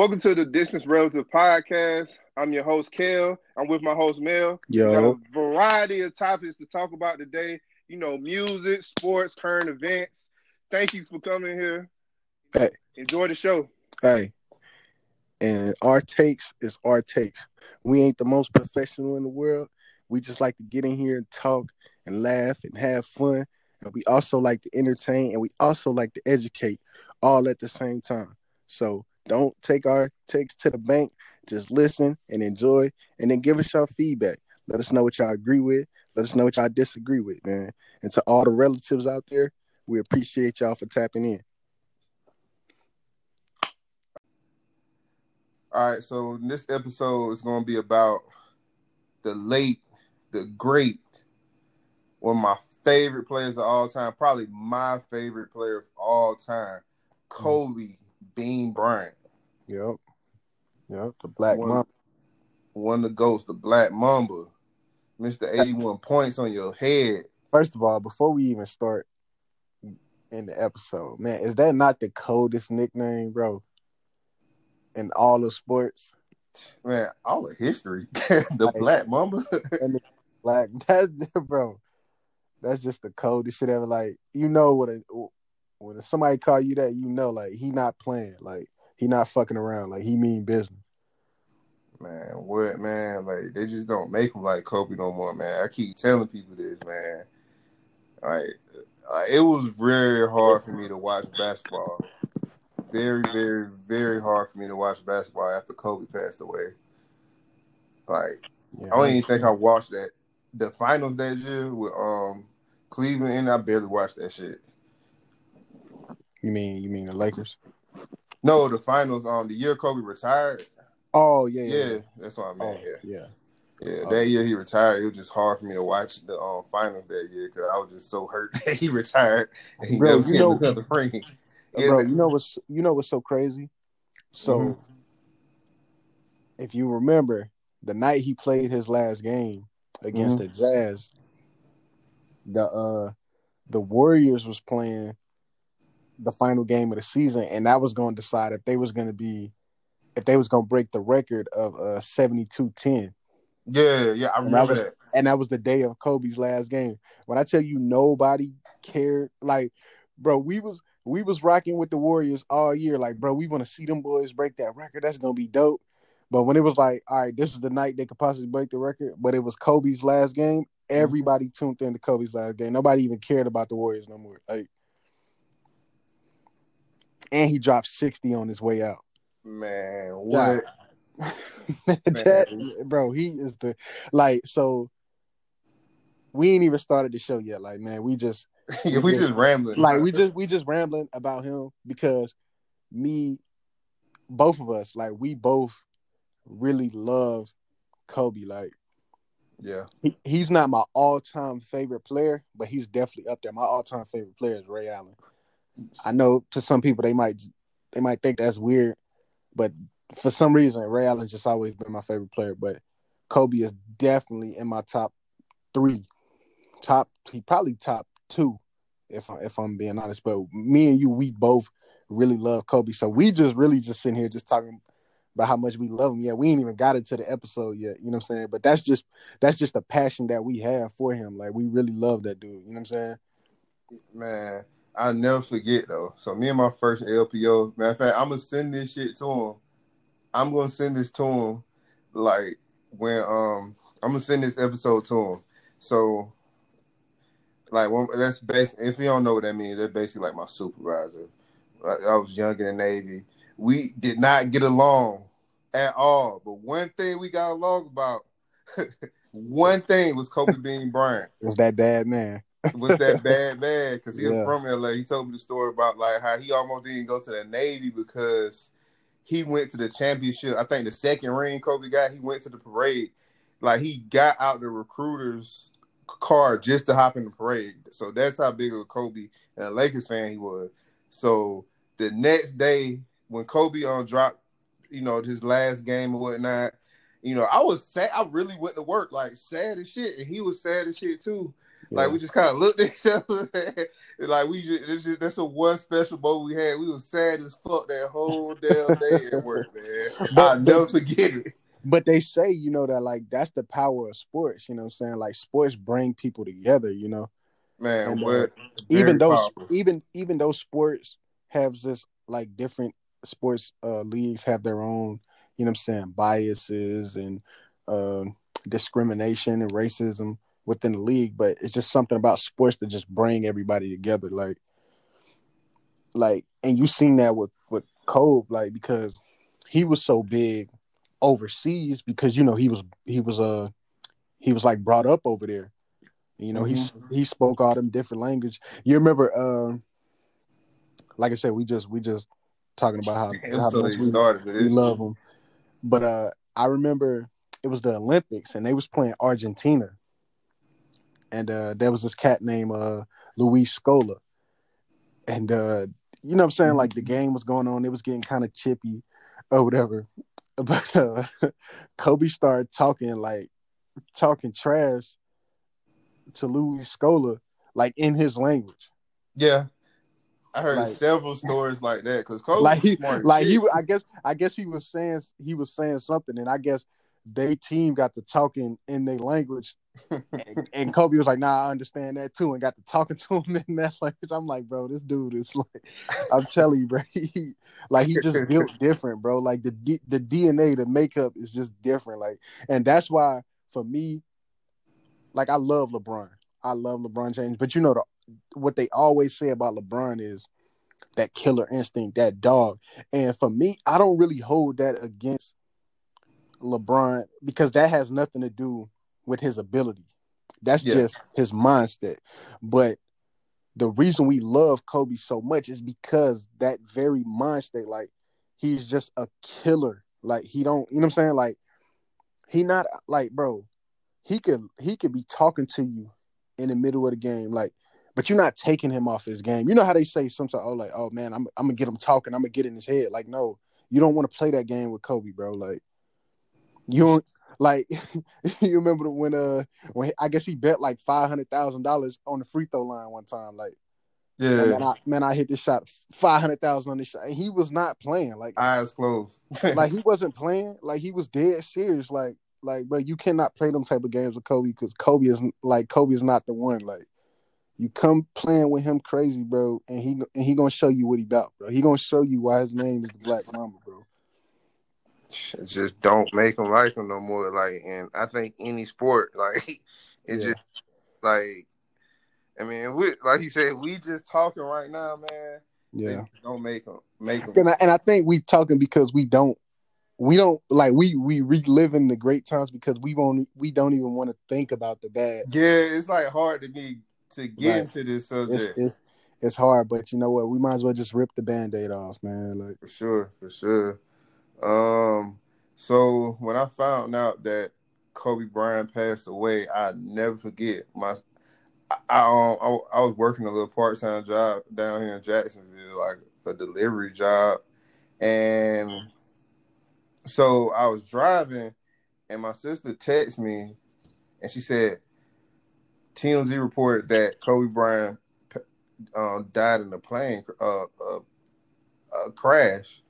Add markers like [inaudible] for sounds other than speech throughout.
Welcome to the Distance Relative Podcast. I'm your host, Kel. I'm with my host, Mel. Yo. Got a variety of topics to talk about today. You know, music, sports, current events. Thank you for coming here. Hey. Enjoy the show. Hey, and our takes is our takes. We ain't the most professional in the world. We just like to get in here and talk and laugh and have fun. And we also like to entertain and we also like to educate all at the same time. So don't take our takes to the bank. Just listen and enjoy and then give us your feedback. Let us know what y'all agree with. Let us know what y'all disagree with, man. And to all the relatives out there, we appreciate y'all for tapping in. All right, so this episode is going to be about the late, the great, one of my favorite players of all time, probably my favorite player of all time, mm-hmm. Kobe Bean Bryant. Yep. Yep. The Black One- Mamba. One of the ghosts, the Black Mamba. Mr. 81 points on your head. First of all, before we even start in the episode, man, is that not the coldest nickname, bro? In all of sports, Man, all of history. [laughs] the Black Mamba. and the black [laughs] that bro, that's just the coldest shit ever. Like you know what a when somebody call you that, you know, like he not playing, like he not fucking around, like he mean business. man, what, man? Like, they just don't make him like Kobe no more, man. I keep telling people this, man. Like, uh, it was very hard for me to watch basketball. Very, very, very hard for me to watch basketball after Kobe passed away. Like, Yeah, I don't even think I watched that the finals that year with um Cleveland, and I barely watched that shit. you mean you mean the Lakers? No, the finals. Um, the year Kobe retired. Oh yeah, yeah, Yeah, yeah. that's what I Oh, yeah. yeah. Yeah, Oh. that year he retired. It was just hard for me to watch the um, finals that year because I was just so hurt [laughs] that he retired and he Bro, never you know- another ring. Uh, [laughs] bro, you know what's you know what's so crazy? So Mhm. if you remember the night he played his last game against Mhm. the Jazz, the uh the Warriors was playing the final game of the season, and that was going to decide if they was going to be if they was going to break the record of uh 72-10. Yeah, yeah, I And that remember was that. and that was the day of Kobe's last game. When I tell you nobody cared, like, bro, we was we was rocking with the Warriors all year. Like, bro, we want to see them boys break that record. That's gonna be dope. But when it was like, all right, this is the night they could possibly break the record, but it was Kobe's last game. Everybody tuned in to Kobe's last game. Nobody even cared about the Warriors no more. Like, and he dropped sixty on his way out. Man, what? [laughs] that, bro, he is the like so. We ain't even started the show yet. Like, man, we just [laughs] yeah, we just rambling. like we just we just rambling about him because me, both of us, like we both really love Kobe. Like yeah, he, he's not my all time favorite player, but he's definitely up there. My all time favorite player is Ray Allen. I know to some people they might they might think that's weird, but for some reason Ray Allen's just always been my favorite player. But Kobe is definitely in my top three, top he probably top two, if I, if I'm being honest. But me and you, we both really love Kobe, so we just really just sitting here just talking about how much we love him. Yeah, we ain't even got into the episode yet. You know what I'm saying? But that's just that's just the passion that we have for him. Like we really love that dude. You know what I'm saying? man, I'll never forget though. So me and my first LPO, matter of fact, I'm gonna send this shit to him. I'm gonna send this to him, like when um I'm gonna send this episode to him. So, like, that's basically if you don't know what that means, that's basically like my supervisor. I, I was young in the Navy. We did not get along at all, but one thing we got along about. [laughs] one thing was Kobe Bean Bryant [laughs] Was that bad man? Was that [laughs] bad bad because he Yeah. was from LA. He told me the story about like how he almost didn't go to the Navy because he went to the championship. I think the second ring Kobe got, he went to the parade. Like he got out the recruiter's car just to hop in the parade. So that's how big of a Kobe and a Lakers fan he was. So the next day when Kobe on dropped, you know, his last game or whatnot, you know, I was sad. I really went to work like sad as shit, and he was sad as shit too. Like Yeah. we just kind of looked at each other. [laughs] like we just, it's just that's a one special moment we had. We was sad as fuck that whole [laughs] damn day at work, man. But- I'll never forget it. But they say, you know, that like that's the power of sports. You know what I'm saying? Like sports bring people together. You know, Man, And, uh, even very though powerful. even even though sports have this like different sports uh leagues have their own. You know what I'm saying? Biases and uh, discrimination and racism within the league, but it's just something about sports that just bring everybody together. Like, like, and you've seen that with with Kobe, like because he was so big overseas because you know he was he was uh he was like brought up over there. You know, he's he spoke all them different language. You remember, uh, like I said, we just we just talking about how, Damn, how so much they we, started we love him. But uh, I remember it was the Olympics and they was playing Argentina, and uh, there was this cat named uh, Luis Scola, and uh, you know what I'm saying like the game was going on, it was getting kind of chippy or whatever. [laughs] But uh, Kobe started talking like talking trash to Luis Scola, like in his language. Yeah, I heard Like- several stories like that because Kobe like he, like he. I guess, I guess he was saying he was saying something, and I guess they team got to talking in their language, and, and [laughs] Kobe was like, "Nah, I understand that too," and got to talking to him [laughs] in that language. I'm like, bro, this dude is like, I'm telling you, bro, [laughs] he, like he just built different, bro. Like the D, the DNA, the makeup is just different. Like, and that's why for me, like I love LeBron. I love LeBron James, but you know the, what they always say about LeBron is that killer instinct, that dog. And for me, I don't really hold that against LeBron because that has nothing to do with his ability. That's Yeah. just his mindset. But the reason we love Kobe so much is because that very mindset, like he's just a killer. Like he don't, you know what I'm saying? Like he not like, bro, he could he could be talking to you in the middle of the game, like, but you're not taking him off his game. You know how they say sometimes, oh, like, oh man, I'm I'm gonna get him talking, I'm gonna get in his head. Like, no, you don't want to play that game with Kobe, bro. Like, you like [laughs] you remember when uh when he- I guess he bet like five hundred thousand dollars on the free throw line one time, like. yeah, Man, I, man, I hit this shot five hundred thousand on this shot, and he was not playing. Like, eyes closed. [laughs] like he wasn't playing. Like he was dead serious. Like, like, bro, you cannot play them type of games with Kobe because Kobe is like Kobe is not the one. Like, you come playing with him crazy, bro, and he and he gonna show you what he about, bro. He gonna show you why his name is Black Mamba, bro. Just don't make them like them no more. Like, and I think any sport, [laughs] like, it Yeah. just like, I mean, we like you said, we just talking right now, man. Yeah, don't make them make them. and I, and I think we talking because we don't. We don't like we we reliving the great times because we won't we don't even want to think about the bad. Yeah, it's like hard to be to get Right. into this It's, subject it's it's hard, but you know what? We might as well just rip the band-aid off, man. Like for sure, for sure. Um, so when I found out that Kobe Bryant passed away, I never forget my. I, I um I, I was working a little part time job down here in Jacksonville, like a delivery job, and so I was driving, and my sister texted me, and she said, TMZ reported that Kobe Bryant um, died in a plane uh, uh, uh, crash.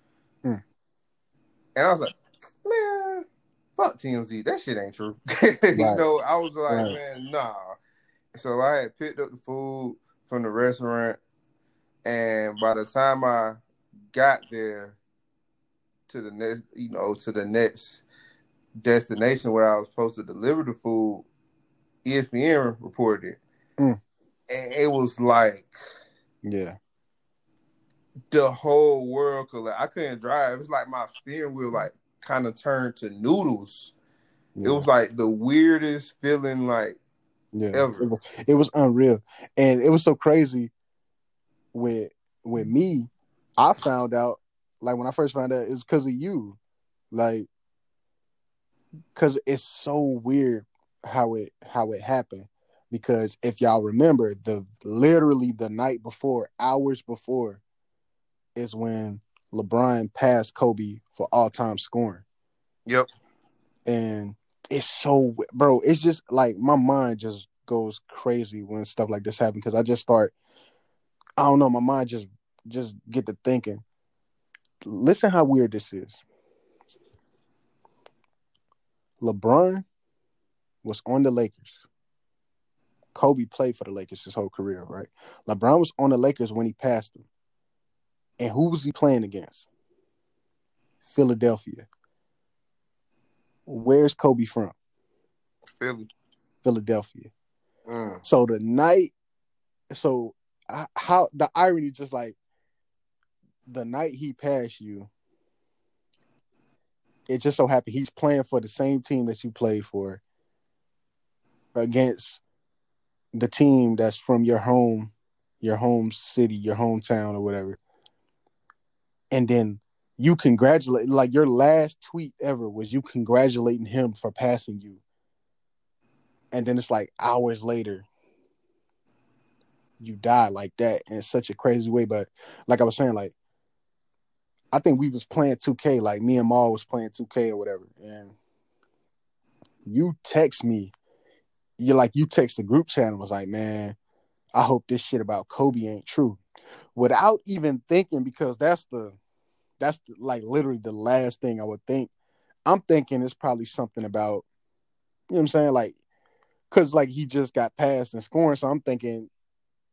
And I was like, man, fuck TMZ, that shit ain't true. [laughs] you know, I was like, Right. man, nah. So I had picked up the food from the restaurant, and by the time I got there to the next, you know, to the next destination where I was supposed to deliver the food, ESPN reported it, Mm. and it was like yeah, the whole world could. I couldn't drive. It was like my steering wheel like kind of turned to noodles. yeah. It was like the weirdest feeling. Like Yeah, ever. It, was, it was unreal, and it was so crazy. With with me, I found out like when I first found out it's because of you, like because it's so weird how it how it happened. Because if y'all remember, the literally the night before, hours before, is when LeBron passed Kobe for all time scoring yep, and it's so bro it's just like my mind just goes crazy when stuff like this happens because I just start. I don't know. My mind just just get to thinking. Listen, how weird this is. LeBron was on the Lakers. Kobe played for the Lakers his whole career, right? LeBron was on the Lakers when he passed him. And who was he playing against? Philadelphia. Where's Kobe from? Philly. Philadelphia. Mm. So the night, so how the irony, just like the night he passed you, it just so happened he's playing for the same team that you played for against the team that's from your home, your home city, your hometown, or whatever. And then you congratulate, like your last tweet ever was you congratulating him for passing you. And then it's like hours later, you die like that in such a crazy way. But like I was saying, like I think we was playing 2K, like me and Maul was playing 2K or whatever, and you text me, you like you text the group and was like, man, I hope this shit about Kobe ain't true, without even thinking because that's the that's like literally the last thing I would think. I'm thinking it's probably something about, you know what I'm saying, like, cause like he just got passed and scoring, so I'm thinking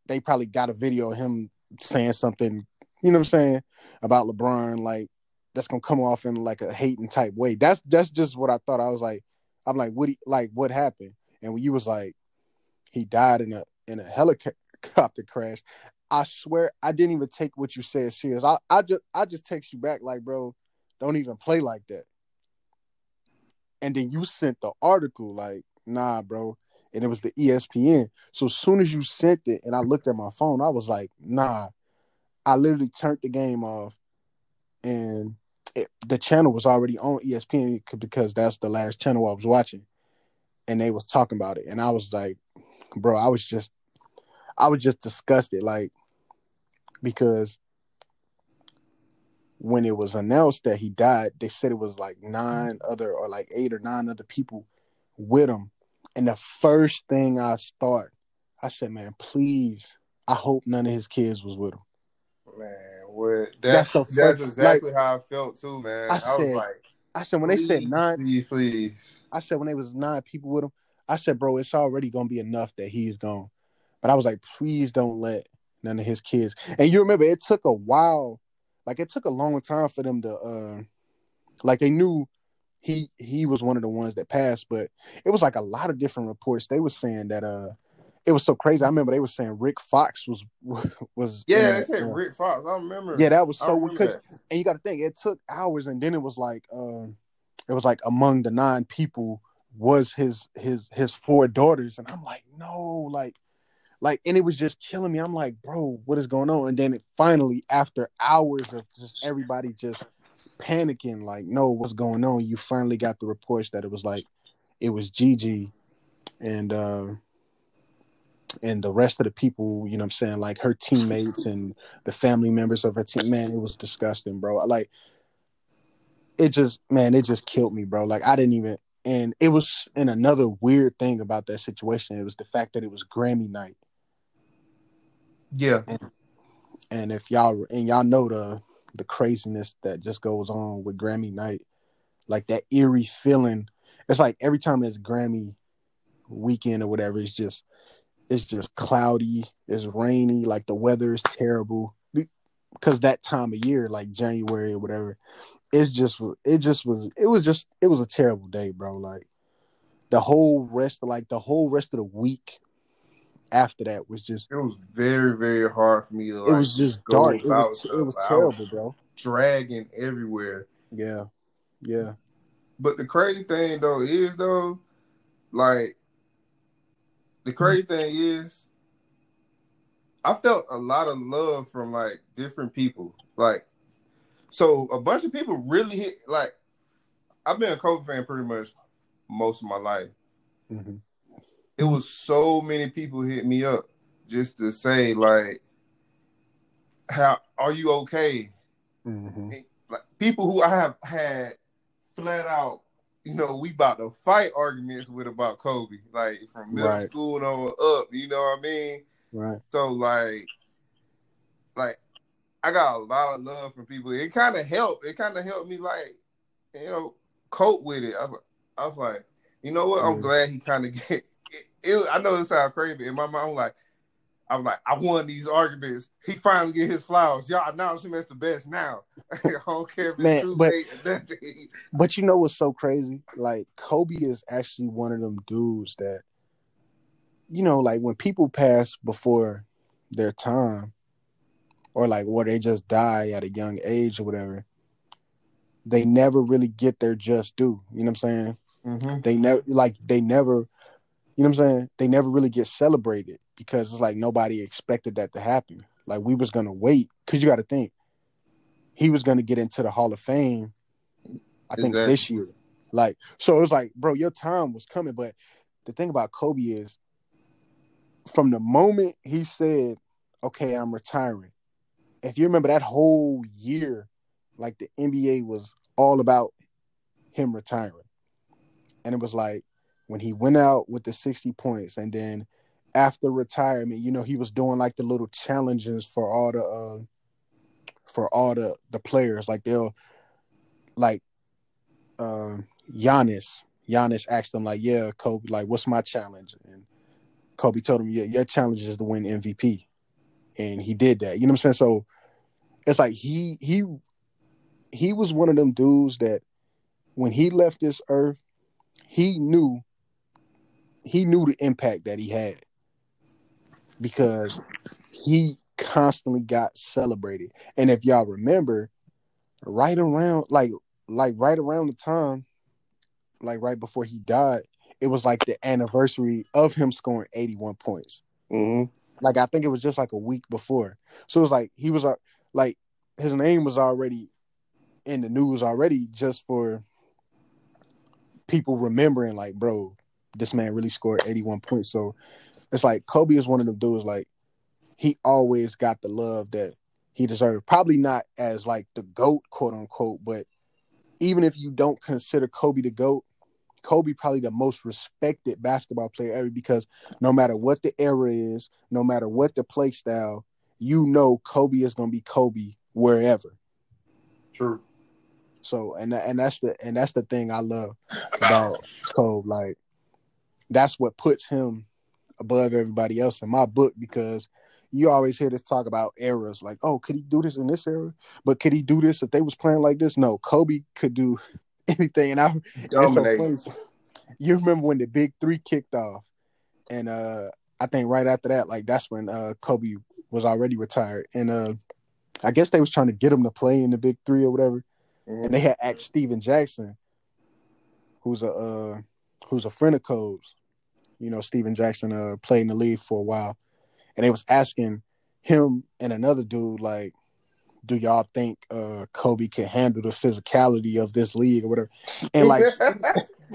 they probably got a video of him saying something you know what I'm saying, about LeBron, like that's gonna come off in like a hating type way. That's that's just what I thought. I was like, I'm like, what? He, like, what happened? And when you was like, he died in a in a helicopter crash. I swear, I didn't even take what you said serious. I I just I just text you back like, bro, don't even play like that. And then you sent the article like, nah, bro. And it was the ESPN. So as soon as you sent it, and I looked at my phone, I was like, nah, I literally turned the game off, and it, the channel was already on ESPN because that's the last channel I was watching, and they was talking about it, and I was like, bro, I was just, I was just disgusted, like, because when it was announced that he died, they said it was like nine other or like eight or nine other people with him, and the first thing I thought, I said, man, please, I hope none of his kids was with him. Man, what That's that's the that's, first- exactly how I felt too, man. I I, was like, I said when they said nine, please, please. I said when they was nine people with him, I said, bro, it's already gonna be enough that he's gone. But I was like, please don't let none of his kids. And you remember it took a while, like it took a long time for them to uh like they knew he he was one of the ones that passed, but it was like a lot of different reports. They were saying that uh it was so crazy. I remember they were saying Rick Fox was [laughs] was Yeah, they said uh, Rick Fox. I remember. Yeah, that was so because and you got to think it took hours, and then it was like um, it was like among the nine people was his his his four daughters, and I'm like, no, like, like, and it was just killing me. I'm like, bro, what is going on? And then it finally, after hours of just everybody just panicking, like, no, what's going on? You finally got the reports that it was like it was Gigi, and uh, and the rest of the people, you know, what I'm saying, like her teammates and the family members of her team. Man, it was disgusting, bro. Like, it just, man, it just killed me, bro. Like, I didn't even. And it was, and another weird thing about that situation, it was the fact that it was Grammy night. Yeah, And if y'all and y'all know the the craziness that just goes on with Grammy night, like that eerie feeling. It's like every time it's Grammy weekend or whatever, it's just it's just cloudy, it's rainy, like the weather is terrible. Because that time of year, like January or whatever, it's just it just was it was just it was a terrible day, bro. Like the whole rest of like the whole rest of the week after that was just it was very, very hard for me to. it was just dark. It was it was terrible, bro. dragging everywhere. Yeah, yeah. But the crazy thing though is though, like the crazy thing is, I felt a lot of love from like different people. Like, so a bunch of people really hit. Like, I've been a Kobe fan pretty much most of my life. hmm It was so many people hit me up just to say like, "How are you okay?" hmm like people who I have had flat out, you know, we about to fight arguments with about Kobe, like from middle Right. school on up. You know what I mean? Right. So like, like I got a lot of love from people. It kind of helped. It kind of helped me, like, you know, cope with it. I was, I was like, you know what? I'm Yeah. glad he kind of [laughs] get. It, I know it sounds crazy, in my mind, I'm like, I was like, I won these arguments. He finally get his flowers. Y'all announce him as the best now. [laughs] I don't care if it's Man, true but-. But you know what's so crazy? Like Kobe is actually one of them dudes that, you know, like when people pass before their time, or like where they just die at a young age or whatever, they never really get their just due. You know what I'm saying? Mm-hmm. They never like they never, you know what I'm saying? They never really get celebrated because it's like nobody expected that to happen. Like we was gonna wait because you got to think he was gonna get into the Hall of Fame. I think Exactly. this year. Like so, it was like, bro, your time was coming. But the thing about Kobe is, from the moment he said, "Okay, I'm retiring," if you remember that whole year, like the NBA was all about him retiring, and it was like when he went out with the 60 points, and then after retirement, you know, he was doing like the little challenges for all the uh, for all the the players. Like they'll like um Giannis. Giannis asked him like, "Yeah, Kobe, like, what's my challenge?" And Kobe told him, "Yeah, your challenge is to win MVP," and he did that. You know what I'm saying? So it's like he he he was one of them dudes that when he left this earth, he knew he knew the impact that he had because he constantly got celebrated. And if y'all remember, right around like like right around the time, like right before he died, it was like the anniversary of him scoring 81 points. Mm-hmm. Like I think it was just like a week before. So it was like he was uh, like his name was already in the news already just for people remembering like, bro, this man really scored 81 points. So it's like Kobe is one of them dudes like he always got the love that he deserved. Probably not as like the GOAT, quote unquote, but even if you don't consider Kobe the GOAT, Kobe probably the most respected basketball player ever because no matter what the era is, no matter what the play style, you know Kobe is gonna be Kobe wherever. True. So and and that's the and that's the thing I love about Kobe. Like that's what puts him above everybody else in my book because you always hear this talk about eras like oh could he do this in this era? But could he do this if they was playing like this? No kobe could do [laughs] anything. And i it's so Dominate. you remember when the big three kicked off? And uh i think right after that like that's when uh kobe was already retired. And uh i guess they was trying to get him to play in the big three or whatever. Mhm. and they had asked Stephen Jackson, who's a uh, who's a friend of Cole's. You know, Stephen Jackson uh, played in the league for a while, and they was asking him and another dude like, "Do y'all think uh, Kobe can handle the physicality of this league or whatever?" And like, [laughs]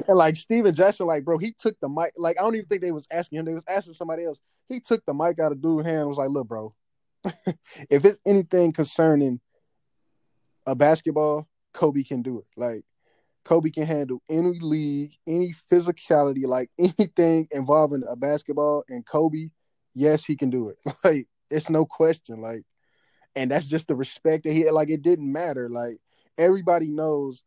and like Stephen Jackson, like, bro, he took the mic. Like, I don't even think they was asking him; they was asking somebody else. He took the mic out of dude's hand. and Was like, "Look, bro, [laughs] if it's anything concerning a basketball, Kobe can do it. Like Kobe can handle any league, any physicality, like [laughs] anything involving a basketball. And Kobe, yes, he can do it. [laughs] Like it's no question. Like, and that's just the respect that he like. It didn't matter. Like everybody knows.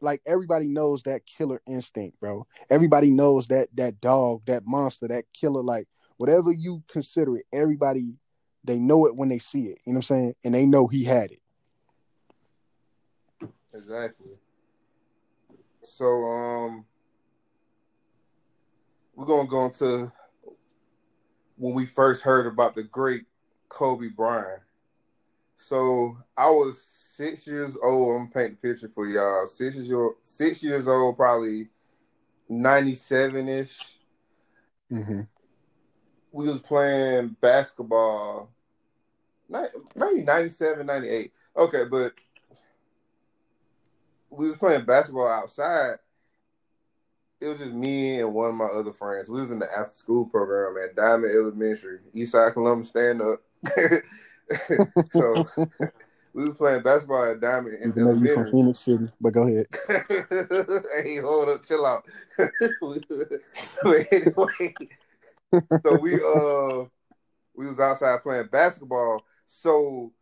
Like everybody knows that killer instinct, bro. Everybody knows that that dog, that monster, that killer. Like whatever you consider it, everybody they know it when they see it. You know what I'm saying? And they know he had it. Exactly. So um we're gonna go into when we first heard about the great Kobe Bryant. So I was six years old. I'm painting a picture for y'all. Six years old, six years old, probably 97 ish. Mm-hmm. We was playing basketball. Maybe 97, 98. Okay, but we was playing basketball outside. It was just me and one of my other friends. We was in the after school program at Diamond Elementary, Eastside Columbus Stand Up. [laughs] so we was playing basketball at Diamond in Even though you from. Phenix City, but go ahead. [laughs] hey, hold up, chill out. [laughs] but anyway, so we uh we was outside playing basketball. So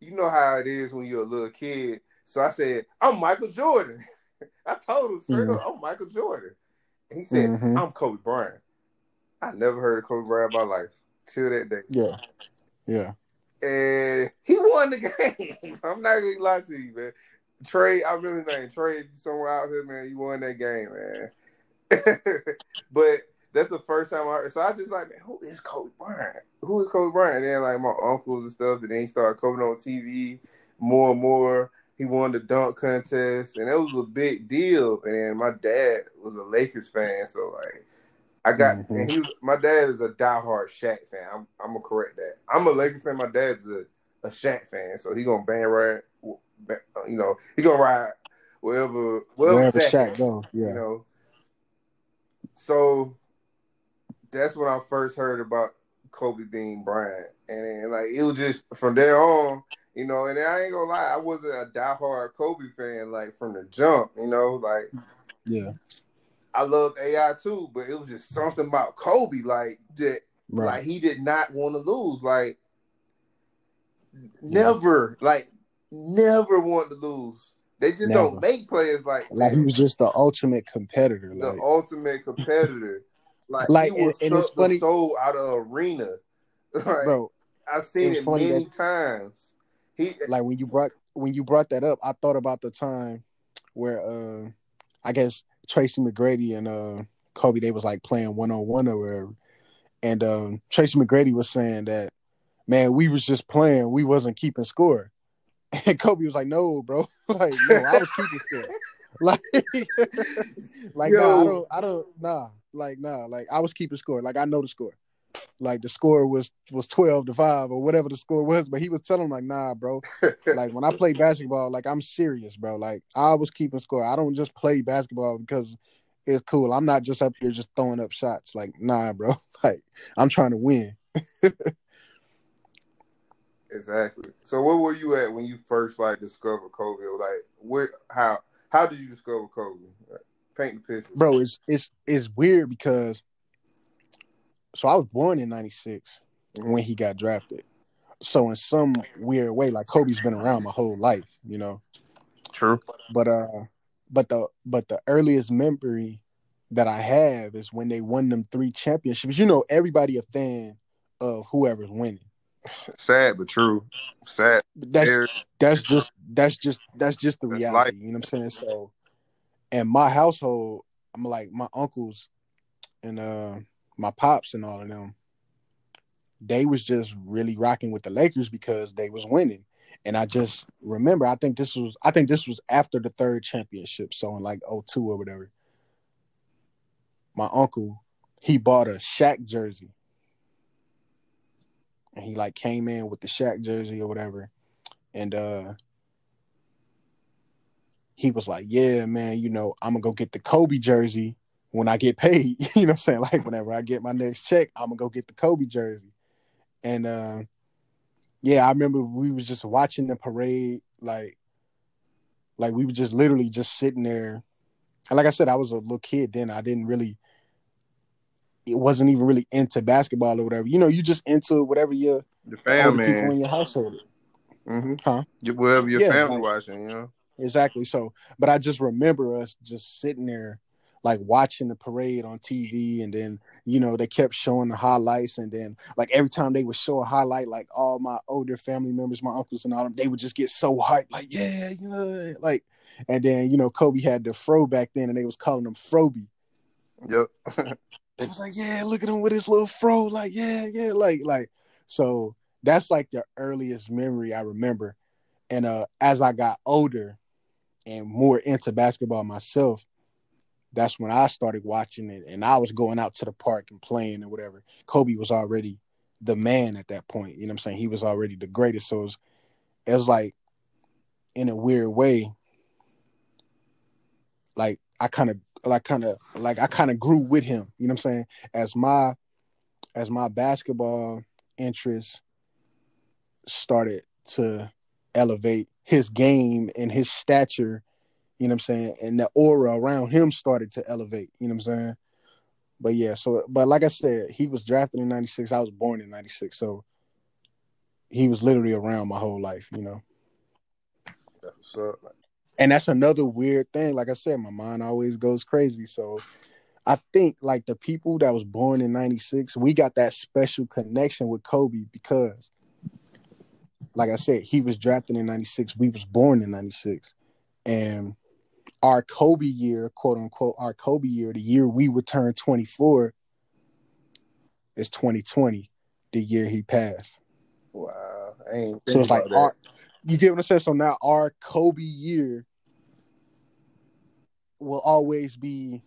you know how it is when you're a little kid. So I said, I'm Michael Jordan. [laughs] I told him straight up, I'm Michael Jordan. And he said, Mhm. I'm Kobe Bryant. I never heard of Kobe Bryant in my life till that day. Yeah, yeah. And he won the [laughs] game. I'm not gonna lie to you, man. Trey, I remember his name. Trey, somewhere out here, man. You won that game, man. [laughs] but that's the first time I heard. So I just like, man, who is Kobe Bryant? Who is Kobe Bryant? And then like my uncles and stuff, and then he started coming on TV more and more. He won the dunk contest, and it was a big deal. And then my dad was a Lakers fan, so like I got Mhm. and he was my dad is a diehard Shaq fan. I'm I'm gonna correct that. I'm a Lakers fan. My dad's a, a Shaq fan, so he gonna band ride. You know, he gonna ride wherever wherever, Wherever Shaq, Shaq at, go, yeah. You know, so that's when I first heard about Kobe Bean Bryant, and then like it was just from there on. You know, and I ain't gonna lie, I wasn't a diehard Kobe fan like from the jump. You know, like Yeah, I loved AI too, but it was just something about Kobe, like that, right. like he did not want to lose, like never, like never want to lose. They just don't make players like Like he was just the ultimate competitor. the Like, ultimate [laughs] competitor. Like, Like, he was and- and it's funny- soul out of arena. [laughs] Like, bro, I've seen it funny many that- times. He like when you brought when you brought that up, I thought about the time where uh I guess Tracy McGrady and uh Kobe they was like playing one on one or whatever. And um Tracy McGrady was saying that man, we was just playing, we wasn't keeping score. [laughs] And Kobe was like, No, bro. [laughs] like, no, I was keeping score. [laughs] Like, like nah, I don't I don't nah. Like nah, like I was keeping score. Like I know the score. Like the score was was twelve to five or whatever the score was, but he was telling him like, nah, bro, like when I play [laughs] basketball, like I'm serious, bro. Like I was keeping score. I don't just play basketball because it's cool. I'm not just up here just throwing up shots. Like, nah, bro. [laughs] Like I'm trying to win. [laughs] exactly. So where were you at when you first like discovered Kobe? Like where how how did you discover Kobe? Like, paint the picture. Bro, it's it's it's weird because so I was born in ninety six when he got drafted. So in some weird way, like Kobe's been around my whole life, you know. True. But uh but the but the earliest memory that I have is when they won them three championships. You know, everybody a fan of whoever's winning. Sad but true. Sad. That's Very- that's just that's just that's just the That's reality. life. You know what I'm saying? So and my household, I'm like my uncles and uh my pops and all of them, they was just really rocking with the Lakers because they was winning. And I just remember, I think this was I think this was after the third championship, so in like 02 or whatever. My uncle, he bought a Shaq jersey. And he like came in with the Shaq jersey or whatever. And uh he was like, Yeah, man, you know, I'm gonna go get the Kobe jersey when I get paid. [laughs] you know what I'm saying? Like whenever I get my next check, I'm gonna go get the Kobe jersey. And uh yeah, I remember we was just watching the parade, like like we were just literally just sitting there. And like I said, I was a little kid then. I didn't really it wasn't even really into basketball or whatever. You know, you just into whatever your The older fam people in your household. Mm-hmm. Huh? Wherever your Yeah, family like- watching, you know. Exactly. So, but I just remember us just sitting there, like watching the parade on TV, and then you know they kept showing the highlights, and then like every time they would show a highlight, like all my older family members, my uncles and all them, they would just get so hyped, like yeah, you know, like, and then you know Kobe had the fro back then, and they was calling him Froby. Yep. They was like, yeah, look at him with his little fro, like yeah, yeah, like like. So that's like the earliest memory I remember, and uh as I got older and more into basketball myself, that's when I started watching it, and I was going out to the park and playing and whatever. Kobe was already the man at that point. You know what I'm saying? He was already the greatest. So it was, it was like, in a weird way, like I kind of, like kind of, like I kind of grew with him. You know what I'm saying? As my, as my basketball interest started to elevate. His game and his stature, you know what I'm saying, and the aura around him started to elevate. You know what I'm saying. But yeah, so but like I said, he was drafted in '96. I was born in '96, so he was literally around my whole life. You know. That's up. and that's another weird thing. Like I said, my mind always goes crazy. So I think like the people that was born in '96, we got that special connection with Kobe because, like I said, he was drafted in '96. We was born in '96, and our Kobe year, quote unquote, our Kobe year, the year we would turn 24, is 2020, the year he passed. Wow. I ain't So it's like our, you get what I'm saying. So now our Kobe year will always be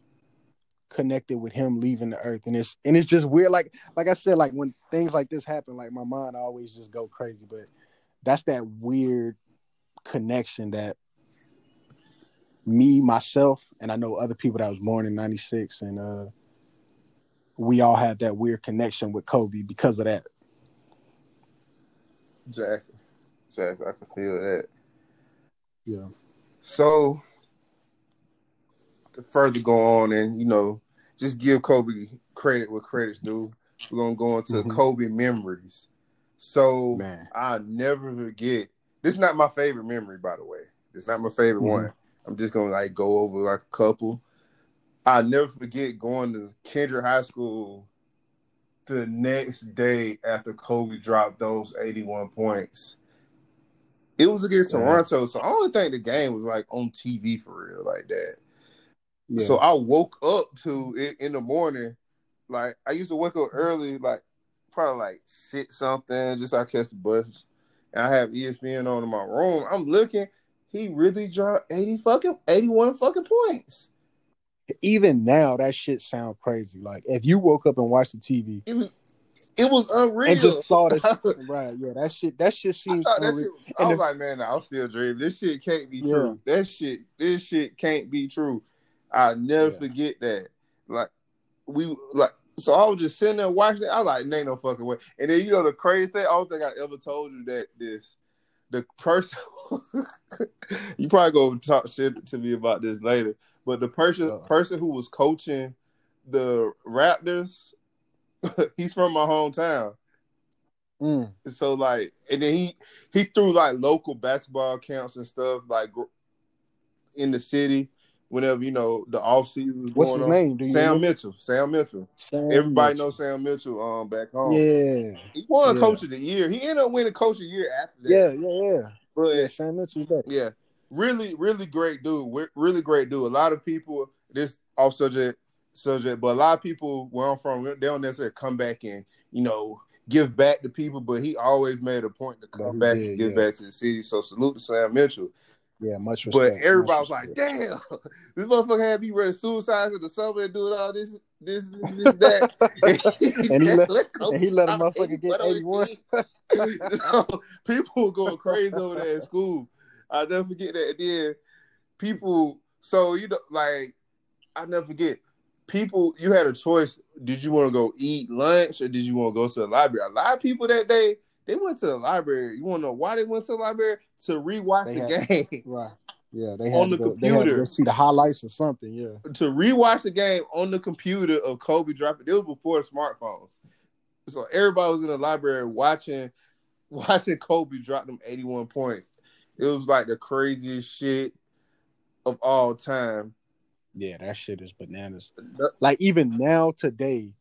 connected with him leaving the earth, and it's and it's just weird. Like like I said, like when things like this happen, like my mind always just go crazy. But that's that weird connection that me myself and I know other people that was born in '96, and uh we all have that weird connection with Kobe because of that. Exactly. Exactly. I can feel that. Yeah. So to further go on and you know, just give Kobe credit what credit's due. We're gonna go into Mhm. Kobe memories. So Man. I'll never forget. This is not my favorite memory, by the way. It's not my favorite Mhm. one. I'm just gonna like go over like a couple. I'll never forget going to Kendrick High School the next day after Kobe dropped those 81 points. It was against Yeah. Toronto, so I don't think the game was like on TV for real like that. Yeah. So I woke up to it in the morning. Like I used to wake up early, like probably like six something, just so I catch the bus. And I have ESPN on in my room. I'm looking. He really dropped 80 fucking 81 fucking points. even now that shit sound crazy. Like if you woke up and watched the TV It was it was unreal. and just saw this, [laughs] right? Yeah, that shit. That shit I seems that unreal. shit was, I was the- like, man, nah, I'm still dreaming. This shit can't be Yeah. true. That shit, this shit can't be true. I'll never Yeah. forget that. Like we like so I was just sitting there watching it. I was like, ain't no fucking way. And then you know the crazy thing, I don't think I ever told you that this the person [laughs] you probably go talk shit to me about this later. But the person Uh. person who was coaching the Raptors, [laughs] he's from my hometown. Mm, So like, and then he he threw like local basketball camps and stuff like in the city. Whenever you know the off season was What's going his on, name? Do you Sam remember? Mitchell. Sam Mitchell. Sam Everybody Mitchell. knows Sam Mitchell. Um, back home, Yeah, he won Yeah. Coach of the Year. He ended up winning Coach of the Year after that. yeah, yeah, yeah. but Yeah, Sam Mitchell's that. yeah, really, really great dude. Really great dude. A lot of people, this off subject, subject, but a lot of people where I'm from, they don't necessarily come back and you know give back to people. But he always made a point to come back and give yeah. back to the city. So salute to Sam Mitchell. Yeah, much respect. But everybody much was like, "Damn, [laughs] this motherfucker had me ready to suicide in the summer and doing all this, this, this, this that." [laughs] [laughs] And he let- Kobe and he let a motherfucker get 81 so, people were going crazy over there at school. I'll never forget that. And then people, so you know, like I never forget. People, you had a choice. Did you want to go eat lunch or did you want to go to the library? A lot of people that day they went to the library. You want to know why they went to the library to rewatch They the had- game. [laughs] Right. Yeah, they had On to the go, they had to computer. see the highlights or something. Yeah. to rewatch the game on the computer of Kobe dropping. It was before smartphones, so everybody was in the library watching [laughs] watching Kobe drop them eighty one points. It was like the craziest shit of all time. Yeah, that shit is bananas. Like even now today,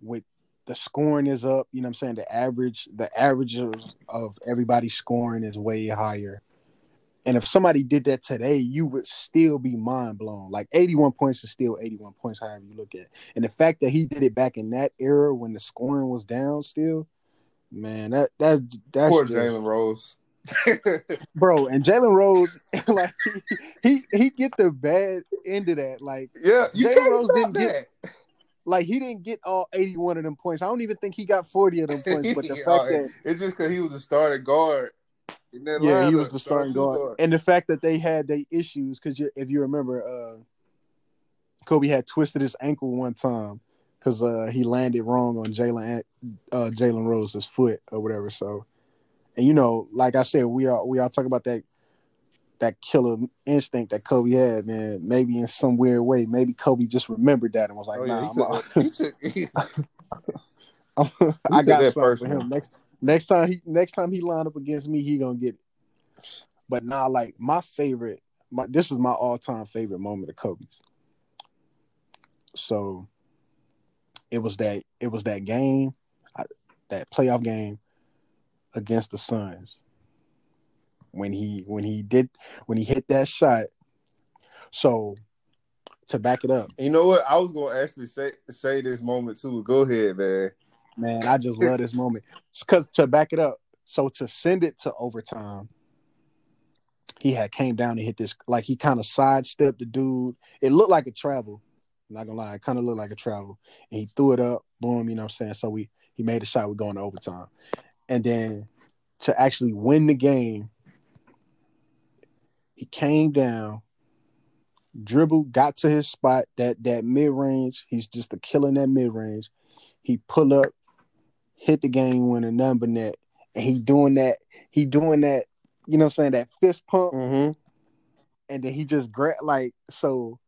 with the scoring is up, you know what I'm saying? The average the average of, of everybody scoring is way higher. And if somebody did that today, you would still be mind blown. Like 81 points is still 81 points, however you look at it. And the fact that he did it back in that era when the scoring was down still, man, that that that's Poor Jalen Rose. [laughs] bro. And Jalen Rose, [laughs] like he he get the bad end of that. Like yeah, you Jalen Rose didn't that. get- like he didn't get all 81 of them points. I don't even think he got 40 of them [laughs] points. But the [laughs] fact that it's just because he was a starting guard. yeah, he was the starting two guard, and the fact that they had their issues because if you remember, uh, Kobe had twisted his ankle one time because uh, he landed wrong on Jalen uh, Jalen Rose's foot or whatever. So And you know, like I said, we all we all talk about that that killer instinct that Kobe had, man. Maybe in some weird way, maybe Kobe just remembered that and was like, Oh yeah, "Nah, he [laughs] took, he [laughs] took I'm- took I got that for him next next time he next time he line up against me, he gonna get it." But now, like my favorite, my this was my all time favorite moment of Kobe's. So it was that it was that game, that playoff game against the Suns when he when he did when he hit that shot. So to back it up, You know what? I was gonna actually say say this moment too. Go ahead, man. man, I just love this moment. Because to back it up, so to send it to overtime, he had came down and hit this like he kind of sidestepped the dude. It looked like a travel. I'm not gonna lie, it kind of looked like a travel. And he threw it up, boom, you know what I'm saying? So we he made a shot, we're going to overtime. And then to actually win the game, he came down, dribble, got to his spot, that that mid range. He's just a killer in that mid range. He pull up, hit the game winner number net, and he doing that. He doing that. You know what I'm saying? That fist pump, Mm-hmm. and then he just grab like so.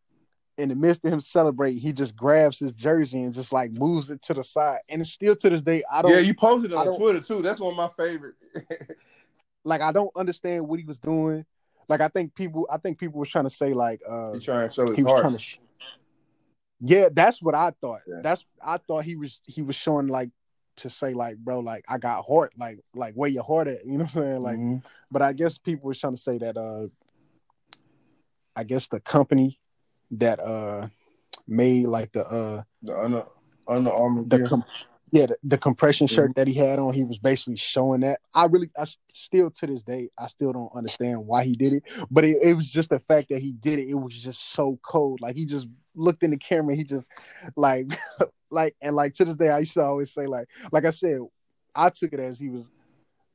In the midst of him celebrating, he just grabs his jersey and just like moves it to the side. And it's still to this day, I don't Yeah, you posted it on Twitter too. That's one of my favorite. [laughs] like. I don't understand what he was doing. Like I think people, I think people was trying to say like, uh, He trying to show his heart. to. Yeah, that's what I thought. Yeah. That's I thought he was he was showing like to say like, bro, like I got heart, like like where your heart at? [laughs] You know what I'm saying? Like, Mhm. but I guess people was trying to say that. uh I guess the company that uh made like the uh the under Under Armour the com- yeah the, the compression shirt mm-hmm. that he had on he was basically showing that. I really I still to this day i still don't understand why he did it but it, it was just the fact that he did it. It was just so cold. Like he just looked in the camera he just like [laughs] like and like to this day i used to always say like like i said i took it as he was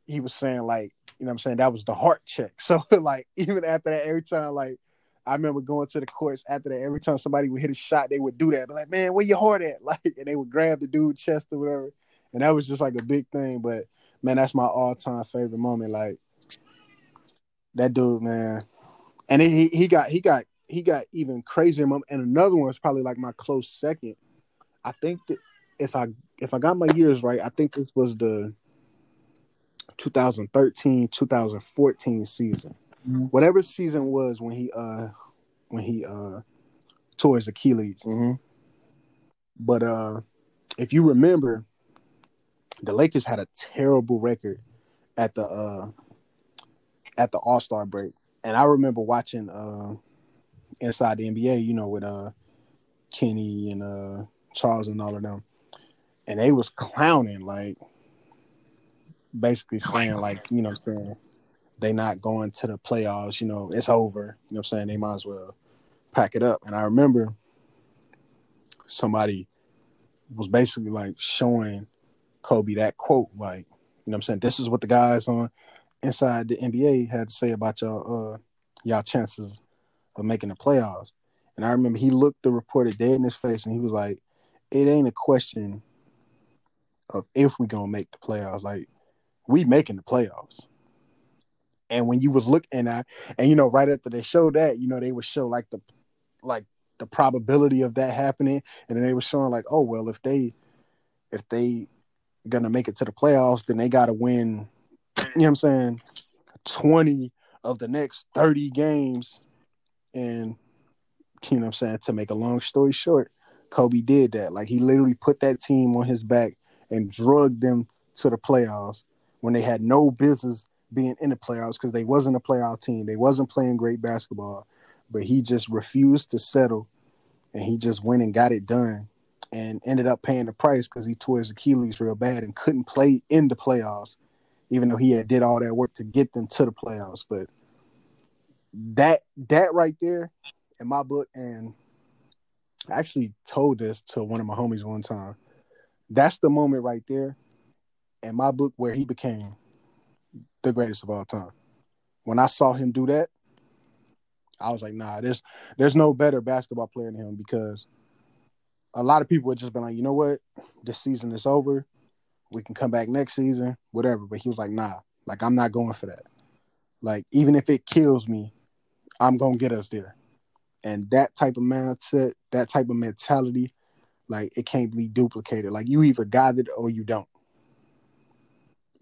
he was saying like you know what i'm saying? That was the heart check. [laughs] So like even after that every time like I remember going to the courts after that. Every time somebody would hit a shot, they would do that. Like, man, where your heart at? [laughs] Like, and they would grab the dude chest or whatever. And that was just like a big thing. But man, that's my all time favorite moment. Like that dude, man. And he he got he got he got even crazier moment. And another one was probably like my close second. I think that if I if I got my years right, I think this was the 2013 2014 season. Whatever season was when he uh when he uh tore his Achilles. Mhm. But uh if you remember, the Lakers had a terrible record at the uh at the All Star break, and I remember watching uh inside the NBA, you know, with uh Kenny and uh Charles and all of them, and they was clowning like basically saying like you know saying they not going to the playoffs, you know, it's over. You know what I'm saying? They might as well pack it up. And I remember somebody was basically like showing Kobe that quote, like, you know what I'm saying? This is what the guys on inside the NBA had to say about y'all uh y'all chances of making the playoffs. And I remember he looked the reporter dead in his face and he was like, It ain't a question of if we gonna make the playoffs. Like, we making the playoffs. And when you was looking at, and you know, right after they showed that, you know, they would show like the, like the probability of that happening, and then they were showing like, oh well, if they, if they gonna make it to the playoffs, then they got to win. You know what I'm saying? Twenty of the next thirty games, and you know what I'm saying. To make a long story short, Kobe did that. Like he literally put that team on his back and drugged them to the playoffs when they had no business being in the playoffs because they wasn't a playoff team. They wasn't playing great basketball, but he just refused to settle, and he just went and got it done, and ended up paying the price because he tore his Achilles real bad and couldn't play in the playoffs, even though he had did all that work to get them to the playoffs. But that that right there, in my book, and I actually told this to one of my homies one time. That's the moment right there, in my book, where he became the greatest of all time. When I saw him do that, I was like, nah, there's there's no better basketball player than him because a lot of people would just been like, you know what, this season is over. We can come back next season, whatever. But he was like, nah, Like I'm not going for that. Like even if it kills me, I'm gonna get us there. And that type of mindset, that type of mentality, like it can't be duplicated. Like you either got it or you don't.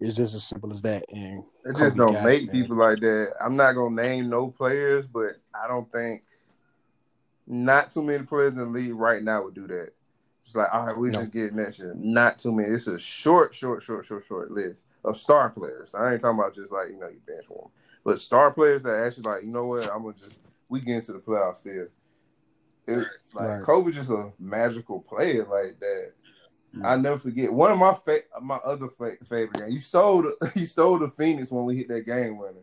It's just as simple as that. And It Kobe just don't make it, people like that. I'm not gonna name no players, but I don't think not too many players in the league right now would do that. It's like, all right, we No. just get next year. Not too many. It's a short, short, short, short, short list of star players. I ain't talking about just like you know you bench them, but star players that actually like you know what I'm gonna just we get into the playoffs still. It, like Right. Kobe just a magical player like that. Mm. I never forget one of my fa- my other fa- favorite games. You stole the, [laughs] you stole the Phoenix when we hit that game winner.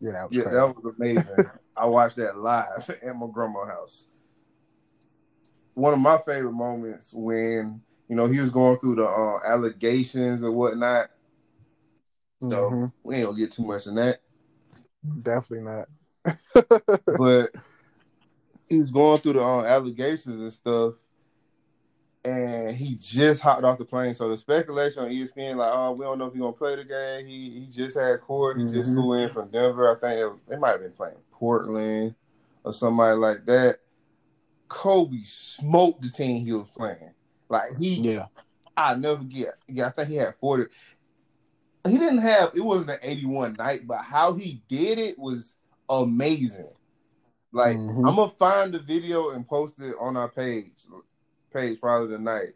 Yeah, that was Yeah, that was amazing. I watched that live [laughs] at my grandma's house. One of my favorite moments when you know he was going through the uh, allegations and whatnot. So Mhm. we ain't gonna get too much in that, Definitely not. but he was going through the uh, allegations and stuff, and he just hopped off the plane. So the speculation on ESPN, like, oh, we don't know if he's gonna play the game. He he just had court. He just Mhm. flew in from Denver. I think they, they might have been playing Portland or somebody like that. Kobe smoked the team he was playing. Like he, yeah. I never get. Yeah, I think he had forty. He didn't have. It wasn't an eighty-one night, but how he did it was amazing. Like Mhm. I'm gonna find the video and post it on our page. Page probably tonight.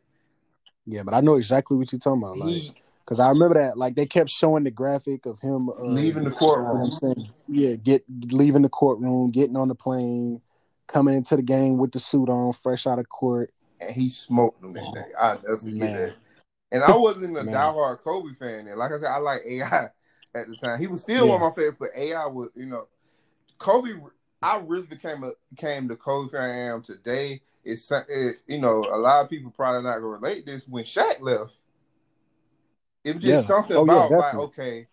Yeah, but I know exactly what you're talking about. Like, cause I remember that. Like, they kept showing the graphic of him uh, leaving the You know what courtroom. Yeah, get leaving the courtroom, getting on the plane, coming into the game with the suit on, fresh out of court. and he smoked them that day. I'll never forget Man. that. And I wasn't a diehard Kobe fan then. Like I said, I like AI [laughs] at the time. He was still Yeah. one of my favorite, but AI was, you know, Kobe. I really became a became the Kobe fan I am today. It's it, you know a lot of people probably not gonna relate this when Shaq left. It was just Yeah. something Oh, yeah, about like okay,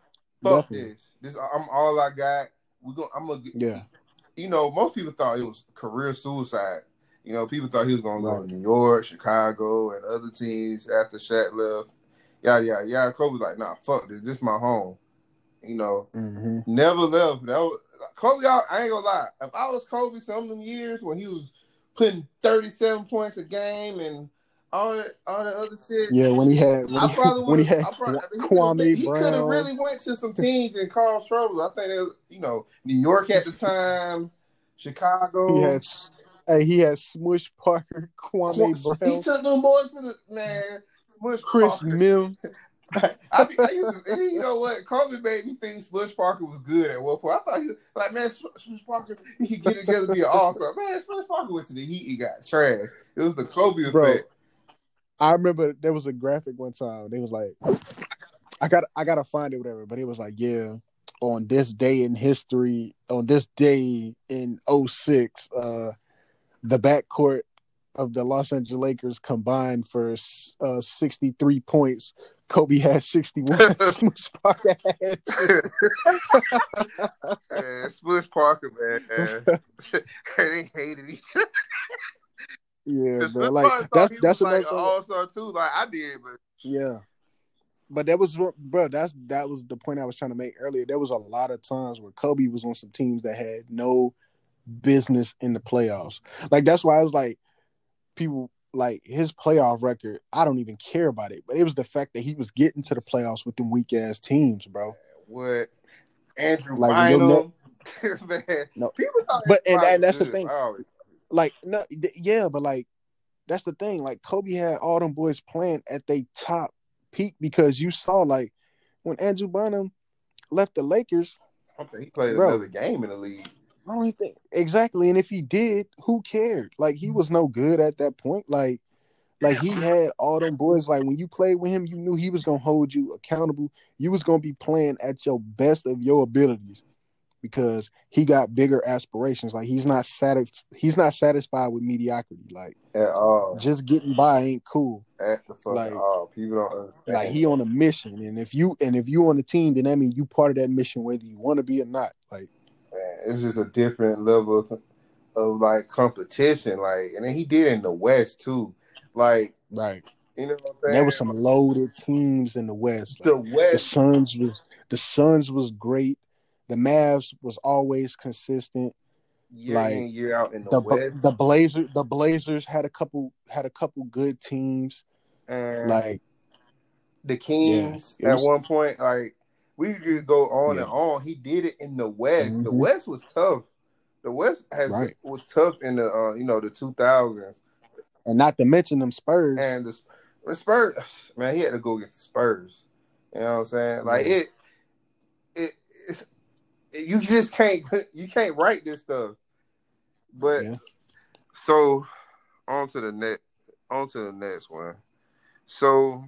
fuck Definitely. this. This I'm all I got. We going I'm gonna Yeah. you know, most people thought it was career suicide. You know, people thought he was going to go to New York, Chicago, and other teams after Shaq left. Yada yada yada. Kobe was like, nah, fuck this. This my home. You know, hmm never left. That was Kobe. I, I ain't gonna lie. If I was Kobe, some of them years when he was putting thirty seven points a game and all that, all that other shit. Yeah, when he had when I he, probably when he had I probably, he Kwame He could have really went to some teams and caused trouble. I think it was, you know, New York at the time, Chicago. he had hey, he had Smush Parker, Kwame He Brown, took them boys to the man. Smush Chris Parker. Mim. [laughs] [laughs] I, be, I used to, you know what? Kobe made me think Smush Parker was good at one point. I thought he was like, man, Smush Parker, he could get together be an. Man, Smush Parker went to the Heat and got trash. It was the Kobe Bro. effect. I remember there was a graphic one time. They was like, I got I gotta find it, whatever. But it was like, yeah, on this day in history, on this day in 06, uh, the backcourt of the Los Angeles Lakers combined for uh, 63 points. Kobe had 61. [laughs] Smush Parker had [laughs] Man, Smush Parker, man. [laughs] they hated each other. Yeah, Smush man. Like that's that's was like an all star too. Like I did, but Yeah. But that was what- bro, that's that was the point I was trying to make earlier. There was a lot of times where Kobe was on some teams that had no business in the playoffs. Like that's why I was like people like his playoff record, I don't even care about it. But it was the fact that he was getting to the playoffs with them weak ass teams, bro. what Andrew Like, Bynum, [laughs] man. No. People thought But- and- and that's the thing. Always- Like no th- yeah, but like that's the thing. Like Kobe had all them boys playing at their top peak because you saw like when Andrew Bynum left the Lakers, I think he played Bro. another game in the league. I don't even think exactly. And if he did, who cared? Like he was no good at that point. Like, like he had all them boys. Like when you played with him, you knew he was gonna hold you accountable. You was gonna be playing at your best of your abilities because he got bigger aspirations. Like he's not satisfied. He's not satisfied with mediocrity. Like At all. just getting by ain't cool. At the fucking like- all. People don't understand. Like he on a mission, and if you and if you on the team, then that means you part of that mission, whether you want to be or not. Like it's just a different level of, of like competition. Like, and then he did in the West too. Like, right. you know what I'm saying? there was some loaded teams in the West. Like, the the West. Suns was The Suns was great. The Mavs was always consistent. Year Like, in, year out in the, The West. the Blazers the Blazers had a couple had a couple good teams. and Like the Kings at was- one point. Like we could go on Yeah. and on. He did it in the West. The Mhm. West was tough. The West has Right. was tough in the uh, you know the two thousands. and not to mention them Spurs. And the, the Spurs, man, he had to go get the Spurs. You know what I'm saying? Like Yeah. it, it, it's it, you just can't [laughs] you can't write this stuff. But Yeah. so on to the next on to the next one. So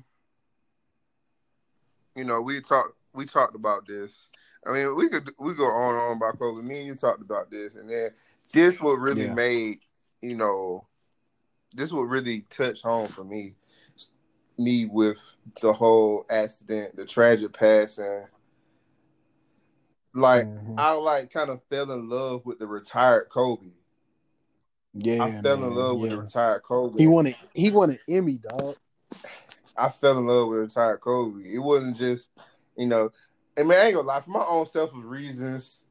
you know we talked we talked about this. I mean we could we go on and on about Kobe. Me and you talked about this, and then this what really Yeah. made you know this what really touched home for me me with the whole accident the tragic passing like Mhm. i like kind of fell in love with the retired kobe yeah, i fell in man, love with the retired kobe He it. He won an Emmy, dog. i fell in love with retired kobe it wasn't just you know and man i ain't gonna lie for my own selfish reasons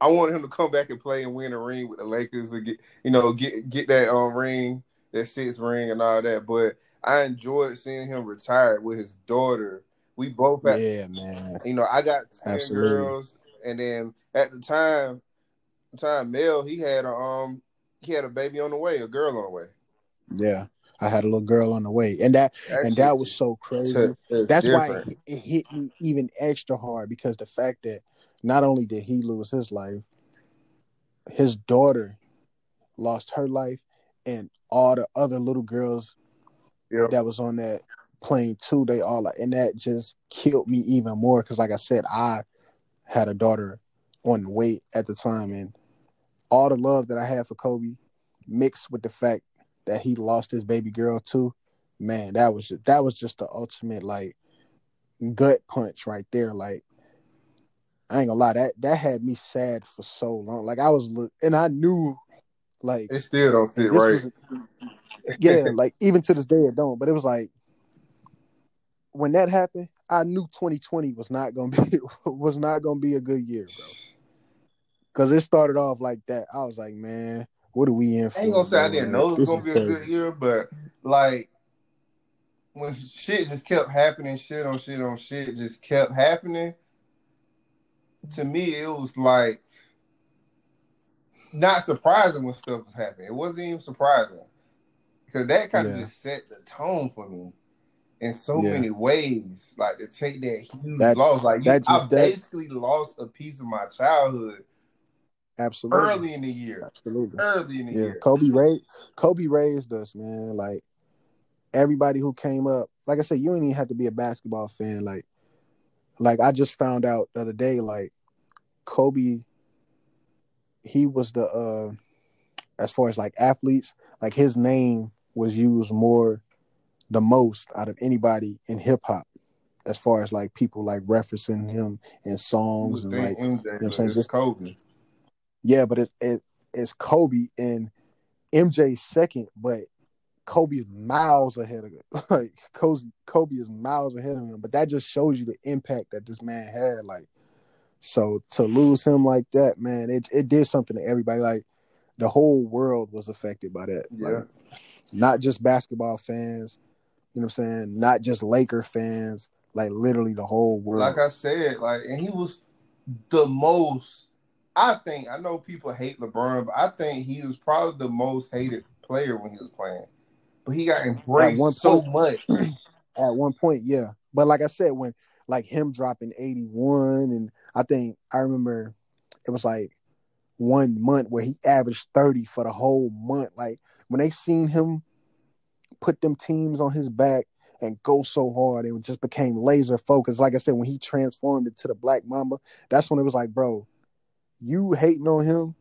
i wanted him to come back and play and win a ring with the lakers and get you know get get that um ring that sixth ring and all that but i enjoyed seeing him retired with his daughter we both had, Yeah, man. you know, I got ten Absolutely. girls, and then at the time, the time Mel he had a um he had a baby on the way, a girl on the way. Yeah. I had a little girl on the way. And that and that was so crazy. That's why it, it hit me even extra hard because the fact that not only did he lose his life, his daughter lost her life, and all the other little girls yeah, that was on that plane too, they all and that just killed me even more because, like I said, I had a daughter on the way at the time, and all the love that I had for Kobe mixed with the fact that he lost his baby girl too, man, that was just, that was just the ultimate like gut punch right there. Like I ain't gonna lie, that that had me sad for so long. Like I was look, and I knew, like it still don't sit right. [laughs] yeah, like even to this day it don't. But it was like when that happened, I knew 2020 was not gonna be [laughs] was not gonna be a good year, bro. Because it started off like that. I was like, man, what are we in for? I ain't gonna say I didn't know it was gonna be a good year, but like when shit just kept happening, shit on shit on shit just kept happening. To me, it was like not surprising when stuff was happening. It wasn't even surprising because that kind of Yeah. just set the tone for me in so Yeah. many ways. Like to take that huge That- loss, like you, that I just- that- basically lost a piece of my childhood Absolutely, early in the year. absolutely. Early in the Yeah, year. Kobe raised Kobe raised us, man. Like everybody who came up, like I said, you don't even have to be a basketball fan. Like, like I just found out the other day, like Kobe, he was the uh as far as like athletes, like his name was used more the most out of anybody in hip hop, as far as like people like referencing him in songs and like MJ, I'm saying? Just- Kobe. Yeah, but it's it, it's Kobe and MJ second, but Kobe is miles ahead of it. [laughs] Like Kobe, Kobe is miles ahead of him. But that just shows you the impact that this man had. Like, so to lose him like that, man, it it did something to everybody. Like the whole world was affected by that. Yeah. Like, not just basketball fans. You know what I'm saying? Not just Laker fans. Like literally the whole world. Like I said, like, and he was the most. I think I know people hate LeBron, but I think he was probably the most hated player when he was playing. But he got embraced one so much. [clears throat] at one point, yeah. But like I said, when like him dropping 81, and I think I remember it was like one month where he averaged 30 for the whole month. Like when they seen him put them teams on his back and go so hard, it just became laser focused. Like I said, when he transformed into the Black Mamba, that's when it was like, bro, you hating on him,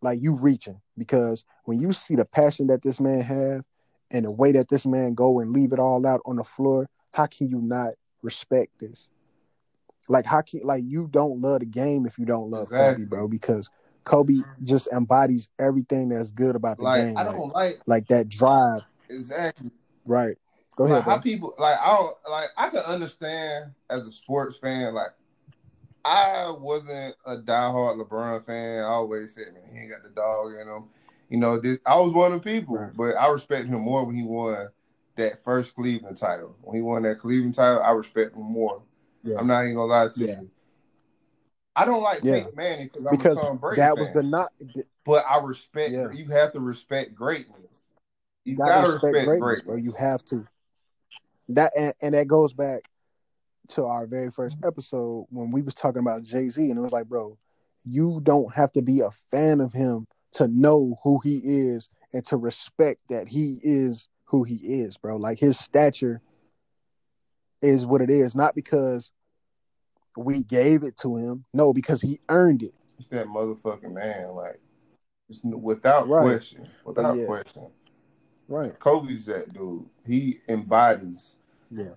like you reaching because when you see the passion that this man have and the way that this man go and leave it all out on the floor, how can you not respect this? Like how can like you don't love the game if you don't love Exactly. Kobe, bro? Because Kobe just embodies everything that's good about the Like game, I like, don't like like that drive, exactly. right? Go ahead. how bro. people like I don't like I can understand as a sports fan like I wasn't a diehard LeBron fan. I always said man he ain't got the dog in him. You know this, I was one of the people, Right. but I respect him more when he won that first Cleveland title. When he won that Cleveland title, I respect him more. Yeah. I'm not even gonna lie to Yeah. you. I don't like Yeah. Peyton Manning because I'm because Brady that was the not. But I respect. Yeah. You have to respect greatness. You, You gotta, gotta respect, respect, greatness, bro. You have to. That and, and that goes back to our very first mm-hmm. episode when we was talking about Jay Z, and it was like, bro, you don't have to be a fan of him to know who he is and to respect that he is who he is, bro. Like his stature is what it is, not because we gave it to him, no, because he earned it. It's that motherfucking man, like without Right. question, without yeah. question. Right. Kobe's that dude. He embodies Yeah.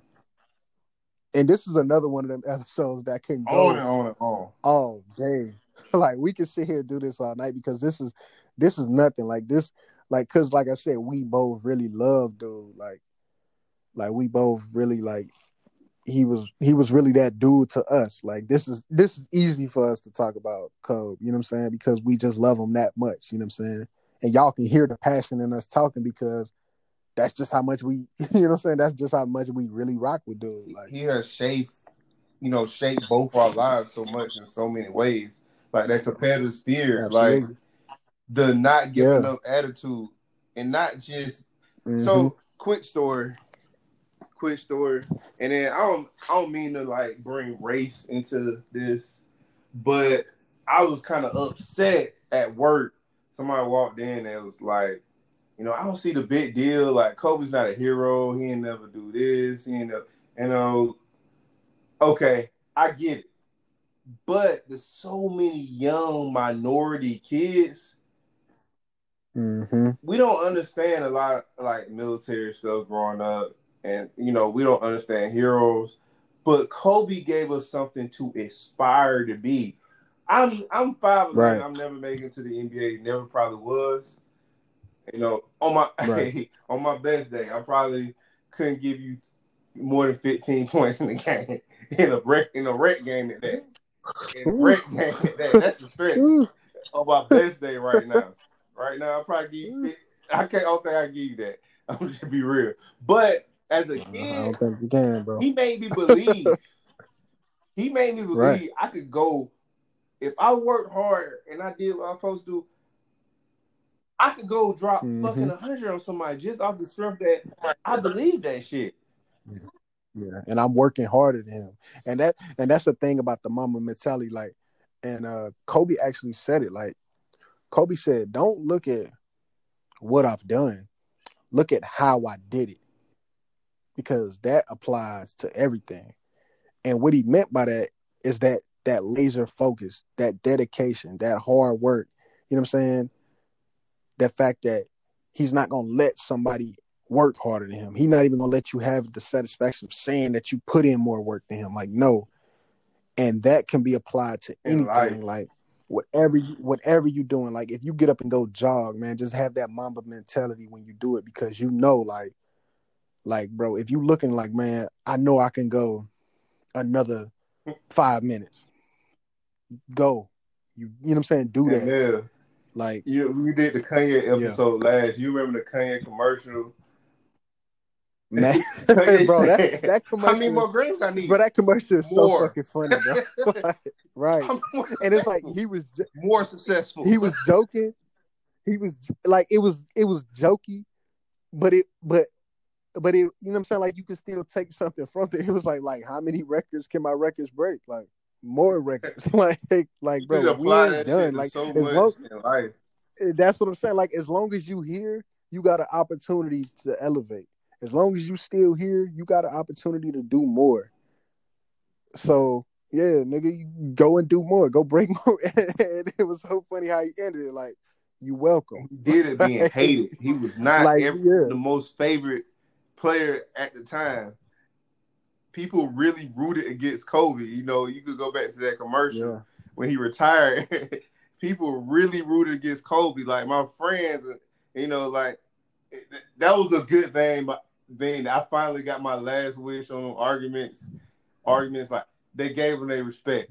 And this is another one of them episodes that can go on and on and on. all day. [laughs] like we can sit here and do this all night because this is this is nothing. Like this, like because like I said, we both really love dude. Like, like we both really like he was he was really that dude to us. Like this is this is easy for us to talk about Kobe. You know what I'm saying? Because we just love him that much. You know what I'm saying? And y'all can hear the passion in us talking because that's just how much we. [laughs] You know what I'm saying? That's just how much we really rock with dude. Like He has shaped, you know, shaped both our lives so much in so many ways. Like that competitive spirit, like the not giving Yeah. up attitude, and not just Mhm. So, quick story. Quick story. And then I don't I don't mean to like bring race into this, but I was kind of upset at work. Somebody walked in and was like, you know, I don't see the big deal. Like Kobe's not a hero. He ain't never do this. He ain't never, you know. Okay, I get it. But there's so many young minority kids Mhm. we don't understand a lot of, like military stuff growing up, and you know we don't understand heroes. But Kobe gave us something to aspire to be. I'm I'm five. Right. I'm never making it to the NBA. Never probably was. You know, on my [laughs] Right. on my best day, I probably couldn't give you more than 15 [laughs] points in the game in a rec in a rec game at that. In a rec game at that. That's a stretch on my best day right now. Right now, I probably give you. I can't. I don't think I give you that. [laughs] I'm just be real. But as a kid, don't think you can, bro. he made me believe. he made me believe Right. I could go if I worked hard and I did what I was supposed to. do, I could go drop Mhm. fucking hundred on somebody just off the strength that I believe that shit. Yeah, and I'm working harder than him, and that and that's the thing about the Mamba mentality. Like, and uh Kobe actually said it. Like, Kobe said, "Don't look at what I've done, look at how I did it, because that applies to everything." And what he meant by that is that that laser focus, that dedication, that hard work. You know what I'm saying? The fact that he's not gonna let somebody work harder than him. He's not even gonna let you have the satisfaction of saying that you put in more work than him. Like no, and that can be applied to anything. Like whatever you whatever you're doing. Like if you get up and go jog, man, just have that Mamba mentality when you do it because you know, like, like bro, if you looking like man, I know I can go another five minutes. Go. You you know what I'm saying? Do that. yeah, Like you we did the Kanye episode last. You remember the Kanye commercial? man, [laughs] [laughs] bro, that that How commercial many is- more grades I need? Bro, that commercial is so fucking funny, bro. [laughs] Like, right. And it's like he was more successful. he was joking. He was like it was it was jokey, but it but but it you know what I'm saying? Like you can still take something from it. It was like like how many records can my records break? Like more records. [laughs] like like You bro, we ain't done. Like so as long eh, that's what I'm saying. Like as long as you here, you got an opportunity to elevate. As long as you still here, you got an opportunity to do more. So yeah, nigga, you go and do more. Go break [laughs] more. and it was so funny how he ended it. Like, you welcome. He did it being [laughs] hated. He was not Like, ever yeah. the most favorite player at the time. People really rooted against Kobe. You know, you could go back to that commercial Yeah. when he retired. [laughs] People really rooted against Kobe. Like my friends, you know, like that was a good thing. But then I finally got my last wish on arguments. Arguments like they gave him their respect.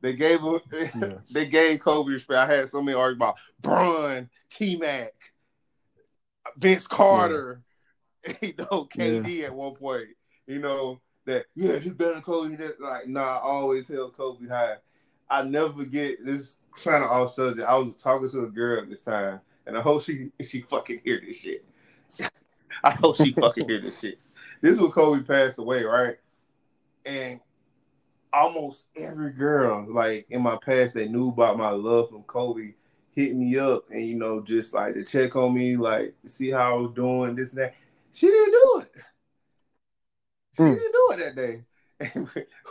They gave him, [laughs] yeah. they gave Kobe respect. I had so many arguments about Bron, T Mac, Vince Carter, yeah. [laughs] you know, KD yeah. at one point. You know that yeah, he's better than Kobe. That like nah, I always held Kobe high. I never forget this kind of off subject. I was talking to a girl at this time, and I hope she she fucking hear this shit. I hope she fucking hear this shit. This was Kobe passed away, right? And almost every girl, like in my past, that knew about my love from Kobe, hit me up and you know, just like to check on me, like see how I was doing, this and that. She didn't do. She mm. didn't do it that day.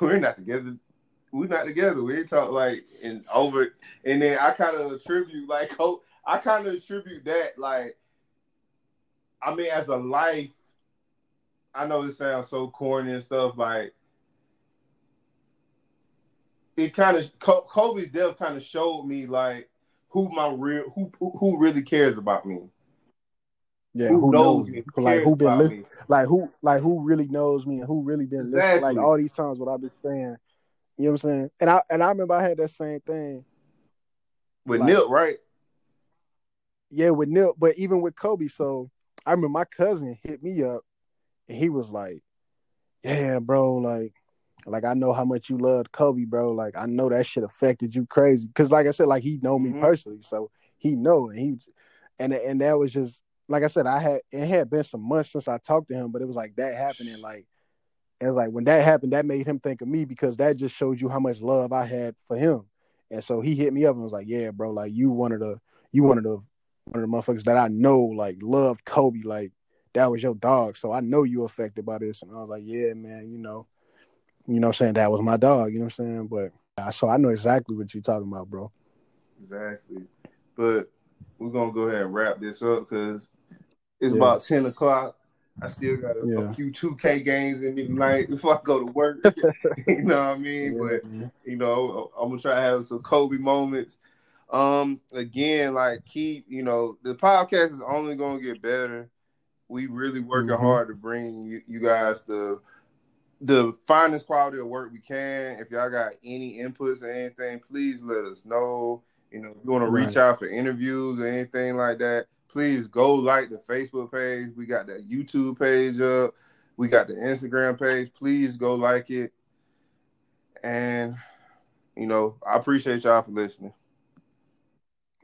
We're not together. We're not together. We talk like and over and then I kind of attribute like I kind of attribute that like I mean as a life I know it sounds so corny and stuff like it kind of Kobe's death kind of showed me like who my real who who really cares about me. Yeah, who, who knows, me? Like who been li- like who like who really knows me and who really been exactly. listening. Like all these times what I've been saying. You know what I'm saying? And I and I remember I had that same thing. With like, Nip, right? Yeah, with Nip, but even with Kobe. So I remember my cousin hit me up and he was like, Yeah, bro, like like I know how much you loved Kobe, bro. Like I know that shit affected you crazy. Cause like I said, like he know me mm-hmm. personally, so he know and he and and that was just like I said, I had it had been some months since I talked to him, but it was like that happening. Like and like when that happened, that made him think of me because that just showed you how much love I had for him. And so he hit me up and was like, "Yeah, bro, like you one of the you one of the one of the motherfuckers that I know like loved Kobe, like that was your dog. So I know you affected by this." And I was like, "Yeah, man, you know." You know I'm saying? That was my dog, you know what I'm saying? But uh, so I know exactly what you're talking about, bro. Exactly. But we're gonna go ahead and wrap this up because it's yeah. about 10 o'clock. I still got a, yeah. a, few 2K games in me tonight before I go to work. [laughs] [laughs] you know what I mean? Yeah, but man. you know, I'm gonna try to have some Kobe moments. Um, again, like keep, you know, the podcast is only gonna get better. We really working mm-hmm. hard to bring you, you guys the the finest quality of work we can. If y'all got any inputs or anything, please let us know. You know, if you want to reach out for interviews or anything like that, please go like the Facebook page. We got that YouTube page up. We got the Instagram page. Please go like it. And you know, I appreciate y'all for listening.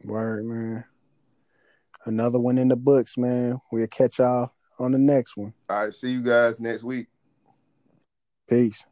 Word, man. Another one in the books, man. We'll catch y'all on the next one. All right, see you guys next week. Peace.